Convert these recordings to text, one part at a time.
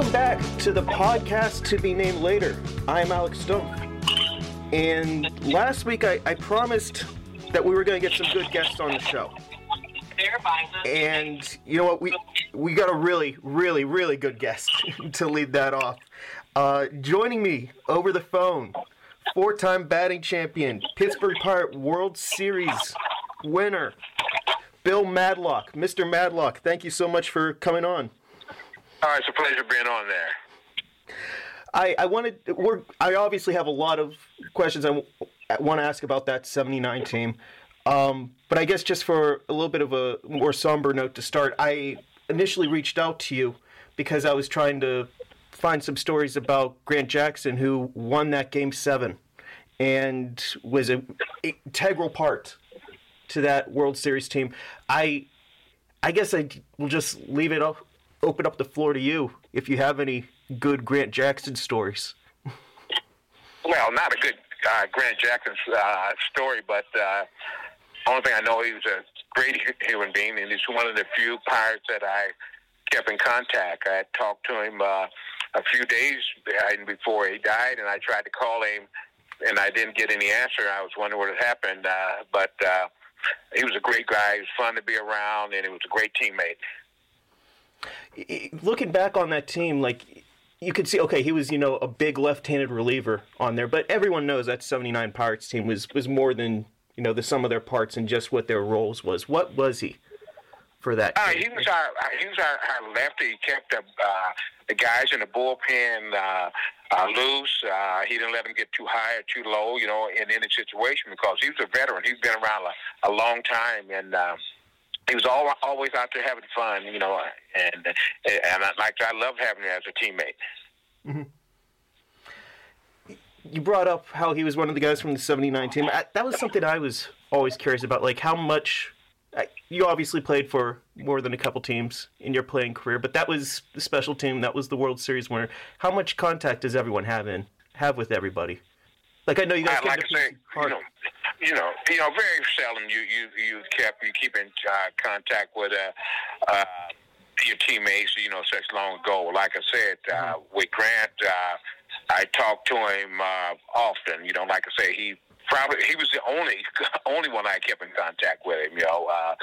Welcome back to the podcast to be named later. I'm Alex Stone. And last week I, I promised that we were going to get some good guests on the show. And you know what? We we got a really, really, really good guest to lead that off. Uh, joining me over the phone, four-time batting champion, Pittsburgh Pirate World Series winner, Bill Madlock. Mr. Madlock, thank you so much for coming on. Oh, it's a pleasure being on there. I, I wanted we're I obviously have a lot of questions I, w- I want to ask about that 79 team. Um, but I guess just for a little bit of a more somber note to start, I initially reached out to you because I was trying to find some stories about Grant Jackson who won that game 7 and was an integral part to that World Series team. I I guess I will just leave it up, open up the floor to you if you have any good Grant Jackson stories. Well, not a good uh, Grant Jackson uh, story, but uh, only thing I know, he was a great human being, and he's one of the few pirates that I kept in contact. I talked to him uh, a few days before he died, and I tried to call him, and I didn't get any answer. I was wondering what had happened, uh, but uh, he was a great guy. He was fun to be around, and he was a great teammate. Looking back on that team, like you could see, okay, he was you know a big left-handed reliever on there, but everyone knows that 79 Pirates team was was more than you know the sum of their parts and just what their roles was. What was he for that? Uh, he was our he was our, our lefty. He kept the uh, the guys in the bullpen uh, uh, loose. Uh, he didn't let them get too high or too low, you know, in any situation because he was a veteran. He's been around a, a long time, and uh, he was all, always out there having fun, you know. And and I, like I love having him as a teammate. Mm-hmm. you brought up how he was one of the guys from the 79 team. I, that was something I was always curious about. Like, how much. I, you obviously played for more than a couple teams in your playing career, but that was the special team. That was the World Series winner. How much contact does everyone have in have with everybody? Like, I know you guys get like to I say, you know, you know, you know, very seldom you you you kept you keep in uh, contact with uh, uh, your teammates, you know, such long ago. Like I said, uh, with Grant, uh, I talked to him uh, often. You know, like I say, he probably he was the only only one I kept in contact with him. You know, uh,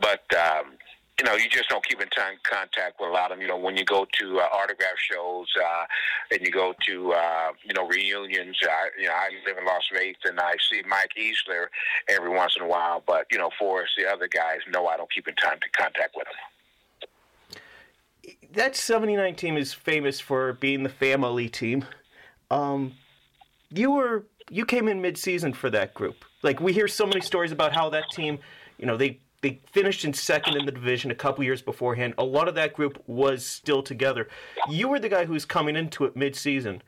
but. Um, you know, you just don't keep in time contact with a lot of them. You know, when you go to uh, autograph shows uh, and you go to uh, you know reunions. I, you know, I live in Las Vegas and I see Mike Easler every once in a while. But you know, for the other guys, no, I don't keep in time to contact with them. that 79 team is famous for being the family team. Um, you were you came in mid-season for that group. Like we hear so many stories about how that team, you know, they they finished in second in the division a couple years beforehand. A lot of that group was still together. You were the guy who's coming into it mid-season.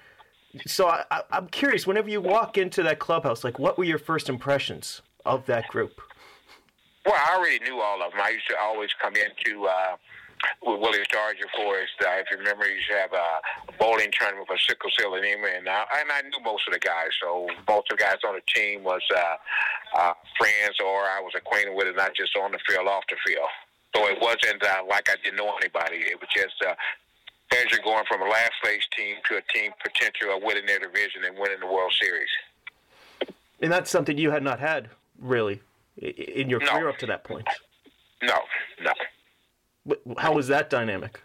So I, I, I'm curious. Whenever you walk into that clubhouse, like what were your first impressions of that group? Well, I already knew all of them. I used to always come into uh, with Willie Stargell for is, Uh, if you remember, he used have a bowling tournament for sickle cell anemia, and I, and I knew most of the guys. So most of the guys on the team was uh, uh, friends, or I was acquainted with it, not just on the field, off the field. So it wasn't uh, like I didn't know anybody. It was just uh, as you're going from a last place team to a team potential of winning their division and winning the World Series. And that's something you had not had really in your No. career up to that point. No, How was that dynamic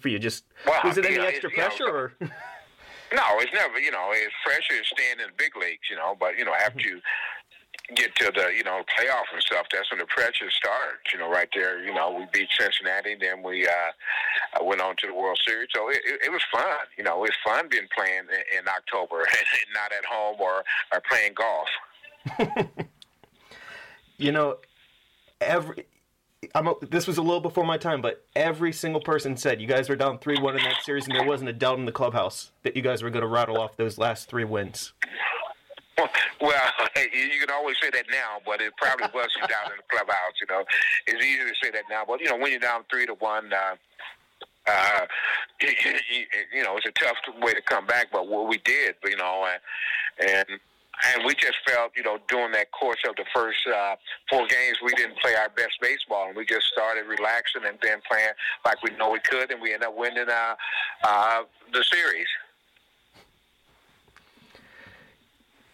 for you? Just Well, was it any know, extra it- you know, pressure, or No, it's never. You know, it's pressure is staying in the big leagues. You know, but you know after you get to the you know playoff and stuff, that's when the pressure starts. You know, right there. You know, we beat Cincinnati, then we uh, went on to the World Series. So it, it, it was fun. You know, it was fun being playing in, in October and not at home or, or playing golf. you know, every I'm a, this was a little before my time, but every single person said you guys were down three one in that series, and there wasn't a doubt in the clubhouse that you guys were going to rattle off those last three wins. Well, you can always say that now, but it probably was you down in the clubhouse. You know, it's easy to say that now, but you know when you're down three to one. Uh, uh, you know, it's a tough way to come back, but what we did, you know, and, and and we just felt, you know, during that course of the first uh, four games, we didn't play our best baseball, and we just started relaxing and then playing like we know we could, and we ended up winning uh, uh, the series.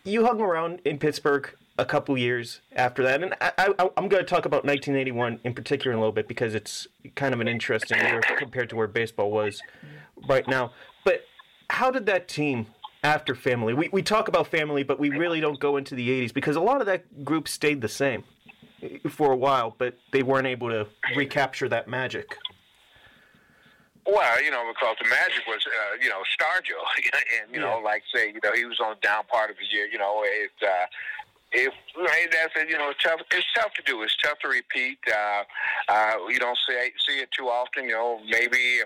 You hung around in Pittsburgh a couple years after that, and I, I'm going to talk about 1981 in particular in a little bit because it's kind of an interesting year compared to where baseball was right now. But how did that team after family. We, we talk about family, but we really don't go into the 80s because a lot of that group stayed the same for a while, but they weren't able to recapture that magic. Well, you know, because the magic was, uh, you know, Stargell, and you yeah. know, like say, you know, he was on the down part of the year. You know, it, uh, it, right, that's you know, it's tough. It's tough to do. It's tough to repeat. Uh, uh, you don't see see it too often. You know, maybe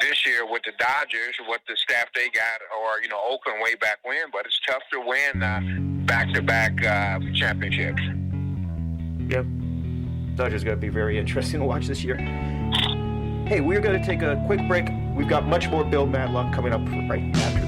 this year with the Dodgers, what the staff they got, or you know, Oakland way back when. But it's tough to win back to back championships. Yep, Dodgers going to be very interesting to watch this year. Hey, we're going to take a quick break. We've got much more Bill Madlock coming up right after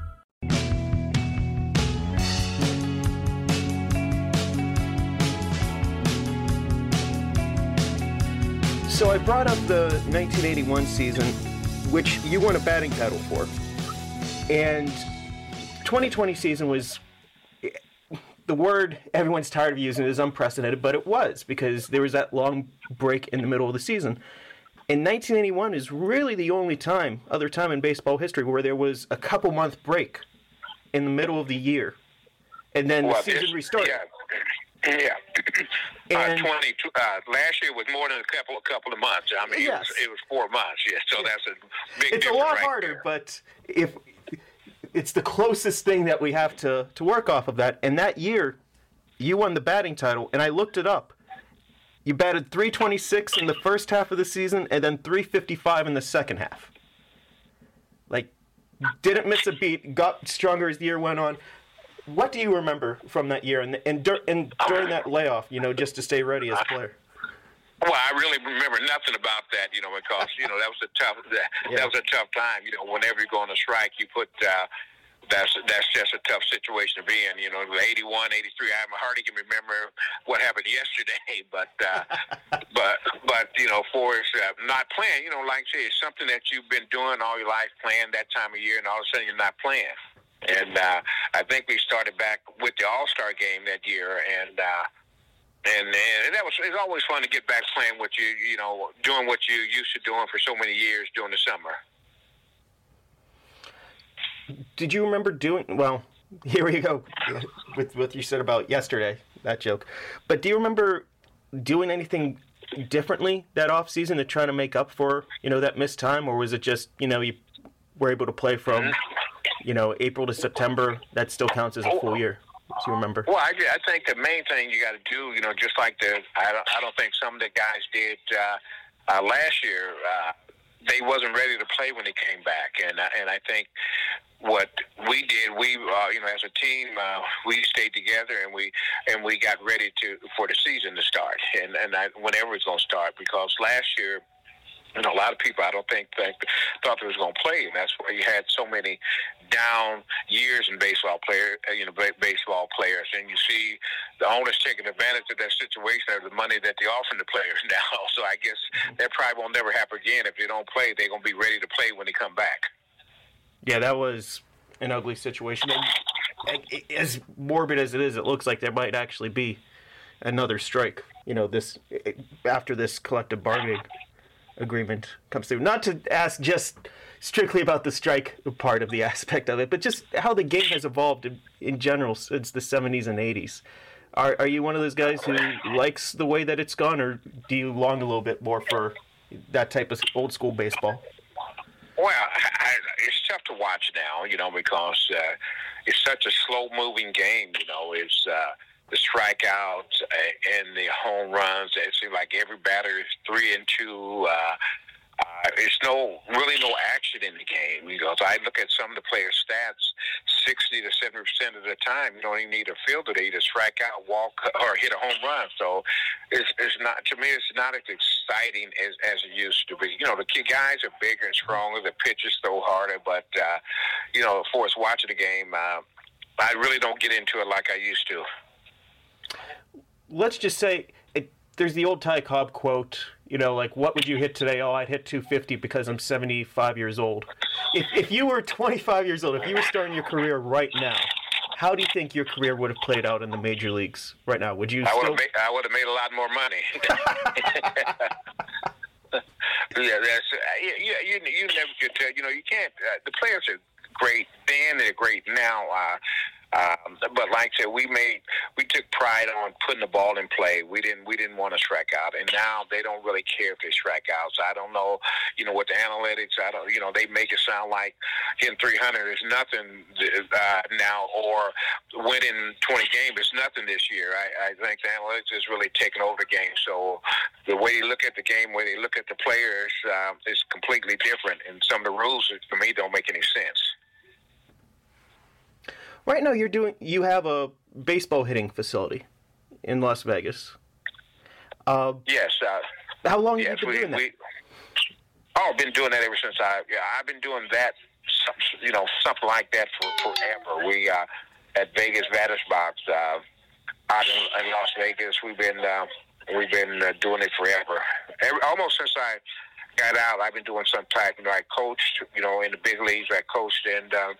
So I brought up the 1981 season, which you won a batting title for. And 2020 season was the word everyone's tired of using is unprecedented, but it was because there was that long break in the middle of the season. And 1981 is really the only time, other time in baseball history, where there was a couple month break in the middle of the year, and then well, the season restarted. Yeah. Yeah, uh, twenty. Uh, last year was more than a couple, a couple of months. I mean, yes. it, was, it was four months. Yes, so that's a big. It's a lot right harder, there. but if it's the closest thing that we have to to work off of that, and that year, you won the batting title, and I looked it up. You batted 326 in the first half of the season, and then 355 in the second half. Like, didn't miss a beat. Got stronger as the year went on what do you remember from that year and and, dur- and during that layoff? You know, just to stay ready as a player. Well, I really remember nothing about that, you know, because you know that was a tough that, yeah. that was a tough time. You know, whenever you go on a strike, you put uh, that's that's just a tough situation to be in. You know, 81, 83. I hardly can remember what happened yesterday, but uh, but but you know, for uh, not playing, you know, like I say, it's something that you've been doing all your life, playing that time of year, and all of a sudden you're not playing. And uh, I think we started back with the All Star game that year, and uh, and and that was it's always fun to get back playing what you you know doing what you used to doing for so many years during the summer. Did you remember doing well? Here we go with what you said about yesterday, that joke. But do you remember doing anything differently that off season to try to make up for you know that missed time, or was it just you know you were able to play from you know April to September? That still counts as a full year. Do you remember? Well, I, I think the main thing you got to do, you know, just like the I don't, I don't think some of the guys did uh, uh, last year. Uh, they wasn't ready to play when they came back, and uh, and I think what we did, we uh, you know as a team, uh, we stayed together and we and we got ready to for the season to start, and and I, whenever it's going to start, because last year you know, a lot of people I don't think, think thought they was going to play, and that's why you had so many down years in baseball player, uh, you know, baseball players, and you see the owners taking advantage of that situation of the money that they're offering the players now. So I guess that probably won't never happen again. If they don't play, they're going to be ready to play when they come back. Yeah, that was an ugly situation. And as morbid as it is, it looks like there might actually be another strike. You know, this after this collective bargaining agreement comes through. Not to ask just strictly about the strike part of the aspect of it, but just how the game has evolved in, in general since the 70s and 80s. Are, are you one of those guys who likes the way that it's gone, or do you long a little bit more for that type of old school baseball? Well, I, it's tough to watch now, you know, because uh, it's such a slow moving game. You know, it's uh, the strikeouts and the home runs. It seems like every batter is three and two. Uh, uh, there's no really no action in the game. You know, so I look at some of the players' stats, sixty to seventy percent of the time, you don't even need a fielder to either strike out, walk, or hit a home run. So it's, it's not to me. It's not as exciting as, as it used to be. You know, the guys are bigger and stronger. The pitchers throw harder, but uh, you know, for us watching the game, uh, I really don't get into it like I used to let's just say it, there's the old Ty Cobb quote. You know, like what would you hit today? Oh, I'd hit 250 because I'm 75 years old. If, if you were 25 years old, if you were starting your career right now, how do you think your career would have played out in the major leagues right now? Would you? I would have made, I would have made a lot more money. yeah, that's uh, you, you. You never could tell. You know, you can't. Uh, the players are great then. They're great now. Uh, um, but like I said, we made we took pride on putting the ball in play. We didn't we didn't want to strike out, and now they don't really care if they strike out. So I don't know, you know, what the analytics. I don't, you know, they make it sound like hitting 300 is nothing uh, now, or winning 20 games is nothing this year. I, I think the analytics is really taking over the game. So the way they look at the game, way they look at the players, uh, is completely different, and some of the rules for me don't make any sense. Right now, you're doing. You have a baseball hitting facility in Las Vegas. Uh, yes. Uh, how long yes, have you been we, doing that? We, oh, I've been doing that ever since I. Yeah, I've been doing that. You know, something like that for forever. We uh, at Vegas Battersbox uh, out in, in Las Vegas. We've been uh, we've been uh, doing it forever. Every, almost since I got out, I've been doing some type. You know, I coached. You know, in the big leagues, I coached and. Uh,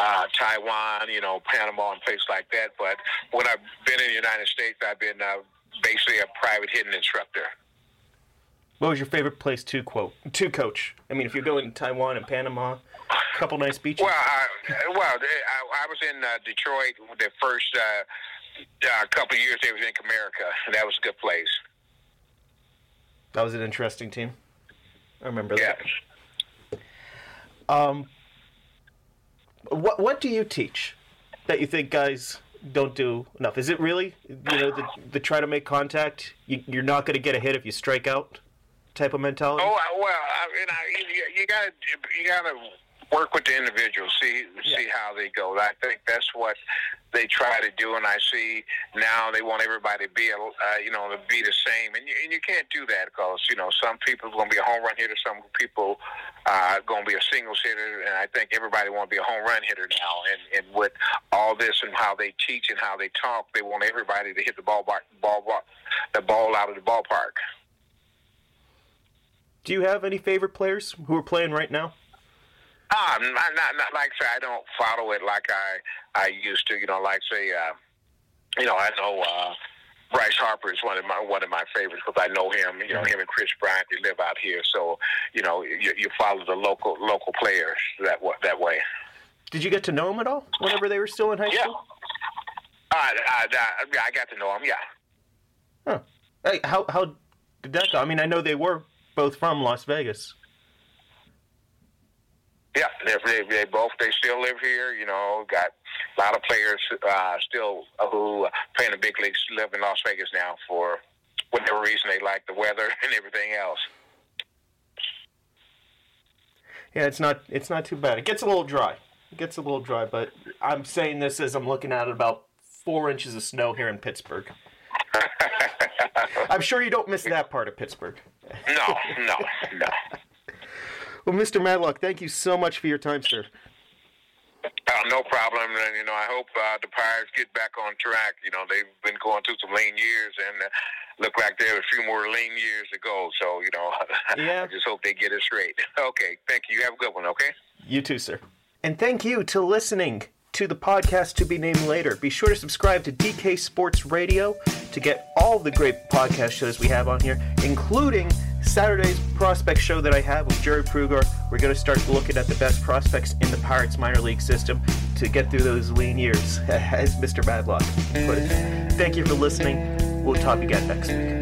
uh, Taiwan, you know, Panama and places like that. But when I've been in the United States, I've been uh, basically a private hidden instructor. What was your favorite place to quote to coach? I mean, if you're going to Taiwan and Panama, a couple nice beaches. Well, I, well, I, I was in uh, Detroit the first uh, uh, couple of years. They was in Comerica, and that was a good place. That was an interesting team. I remember yeah. that. Um, what what do you teach that you think guys don't do enough? Is it really you know the, the try to make contact? You, you're not going to get a hit if you strike out type of mentality. Oh well, I mean, you, you got you got to work with the individuals, see yeah. see how they go. I think that's what they try to do, and I see now they want everybody to be, uh, you know, to be the same, and you, and you can't do that because you know some people are going to be a home run hitter, some people uh, going to be a singles hitter, and I think everybody want to be a home run hitter now. And and with all this and how they teach and how they talk, they want everybody to hit the ball, ball, ball, ball the ball out of the ballpark. Do you have any favorite players who are playing right now? Ah, not, not, not like say I don't follow it like I I used to. You know, like say, uh, you know, I know uh, Bryce Harper is one of my one of my favorites because I know him. You know him and Kris Bryant. They live out here, so you know you, you follow the local local players that that way. Did you get to know him at all whenever they were still in high yeah. school? I, I, I, I got to know him. Yeah. Huh. Hey, how how did that go? I mean, I know they were both from Las Vegas. Yeah, they, they, they both they still live here. You know, got a lot of players uh, still who play in the big leagues live in Las Vegas now for whatever reason they like the weather and everything else. Yeah, it's not it's not too bad. It gets a little dry. It gets a little dry, but I'm saying this as I'm looking at about four inches of snow here in Pittsburgh. I'm sure you don't miss that part of Pittsburgh. No, no, no. Well, Mr. Madlock, thank you so much for your time, sir. Uh, no problem. And, you know, I hope uh, the Pirates get back on track. You know, they've been going through some lean years and uh, look like they have a few more lean years to go. So, you know, yeah. I just hope they get it straight. Okay. Thank you. you. Have a good one, okay? You too, sir. And thank you to listening to the podcast to be named later. Be sure to subscribe to DK Sports Radio to get all the great podcast shows we have on here, including Saturday's prospect show that I have with Jerry Prugar. We're going to start looking at the best prospects in the Pirates minor league system to get through those lean years, as Mr. Madlock put it. Thank you for listening. We'll talk again next week.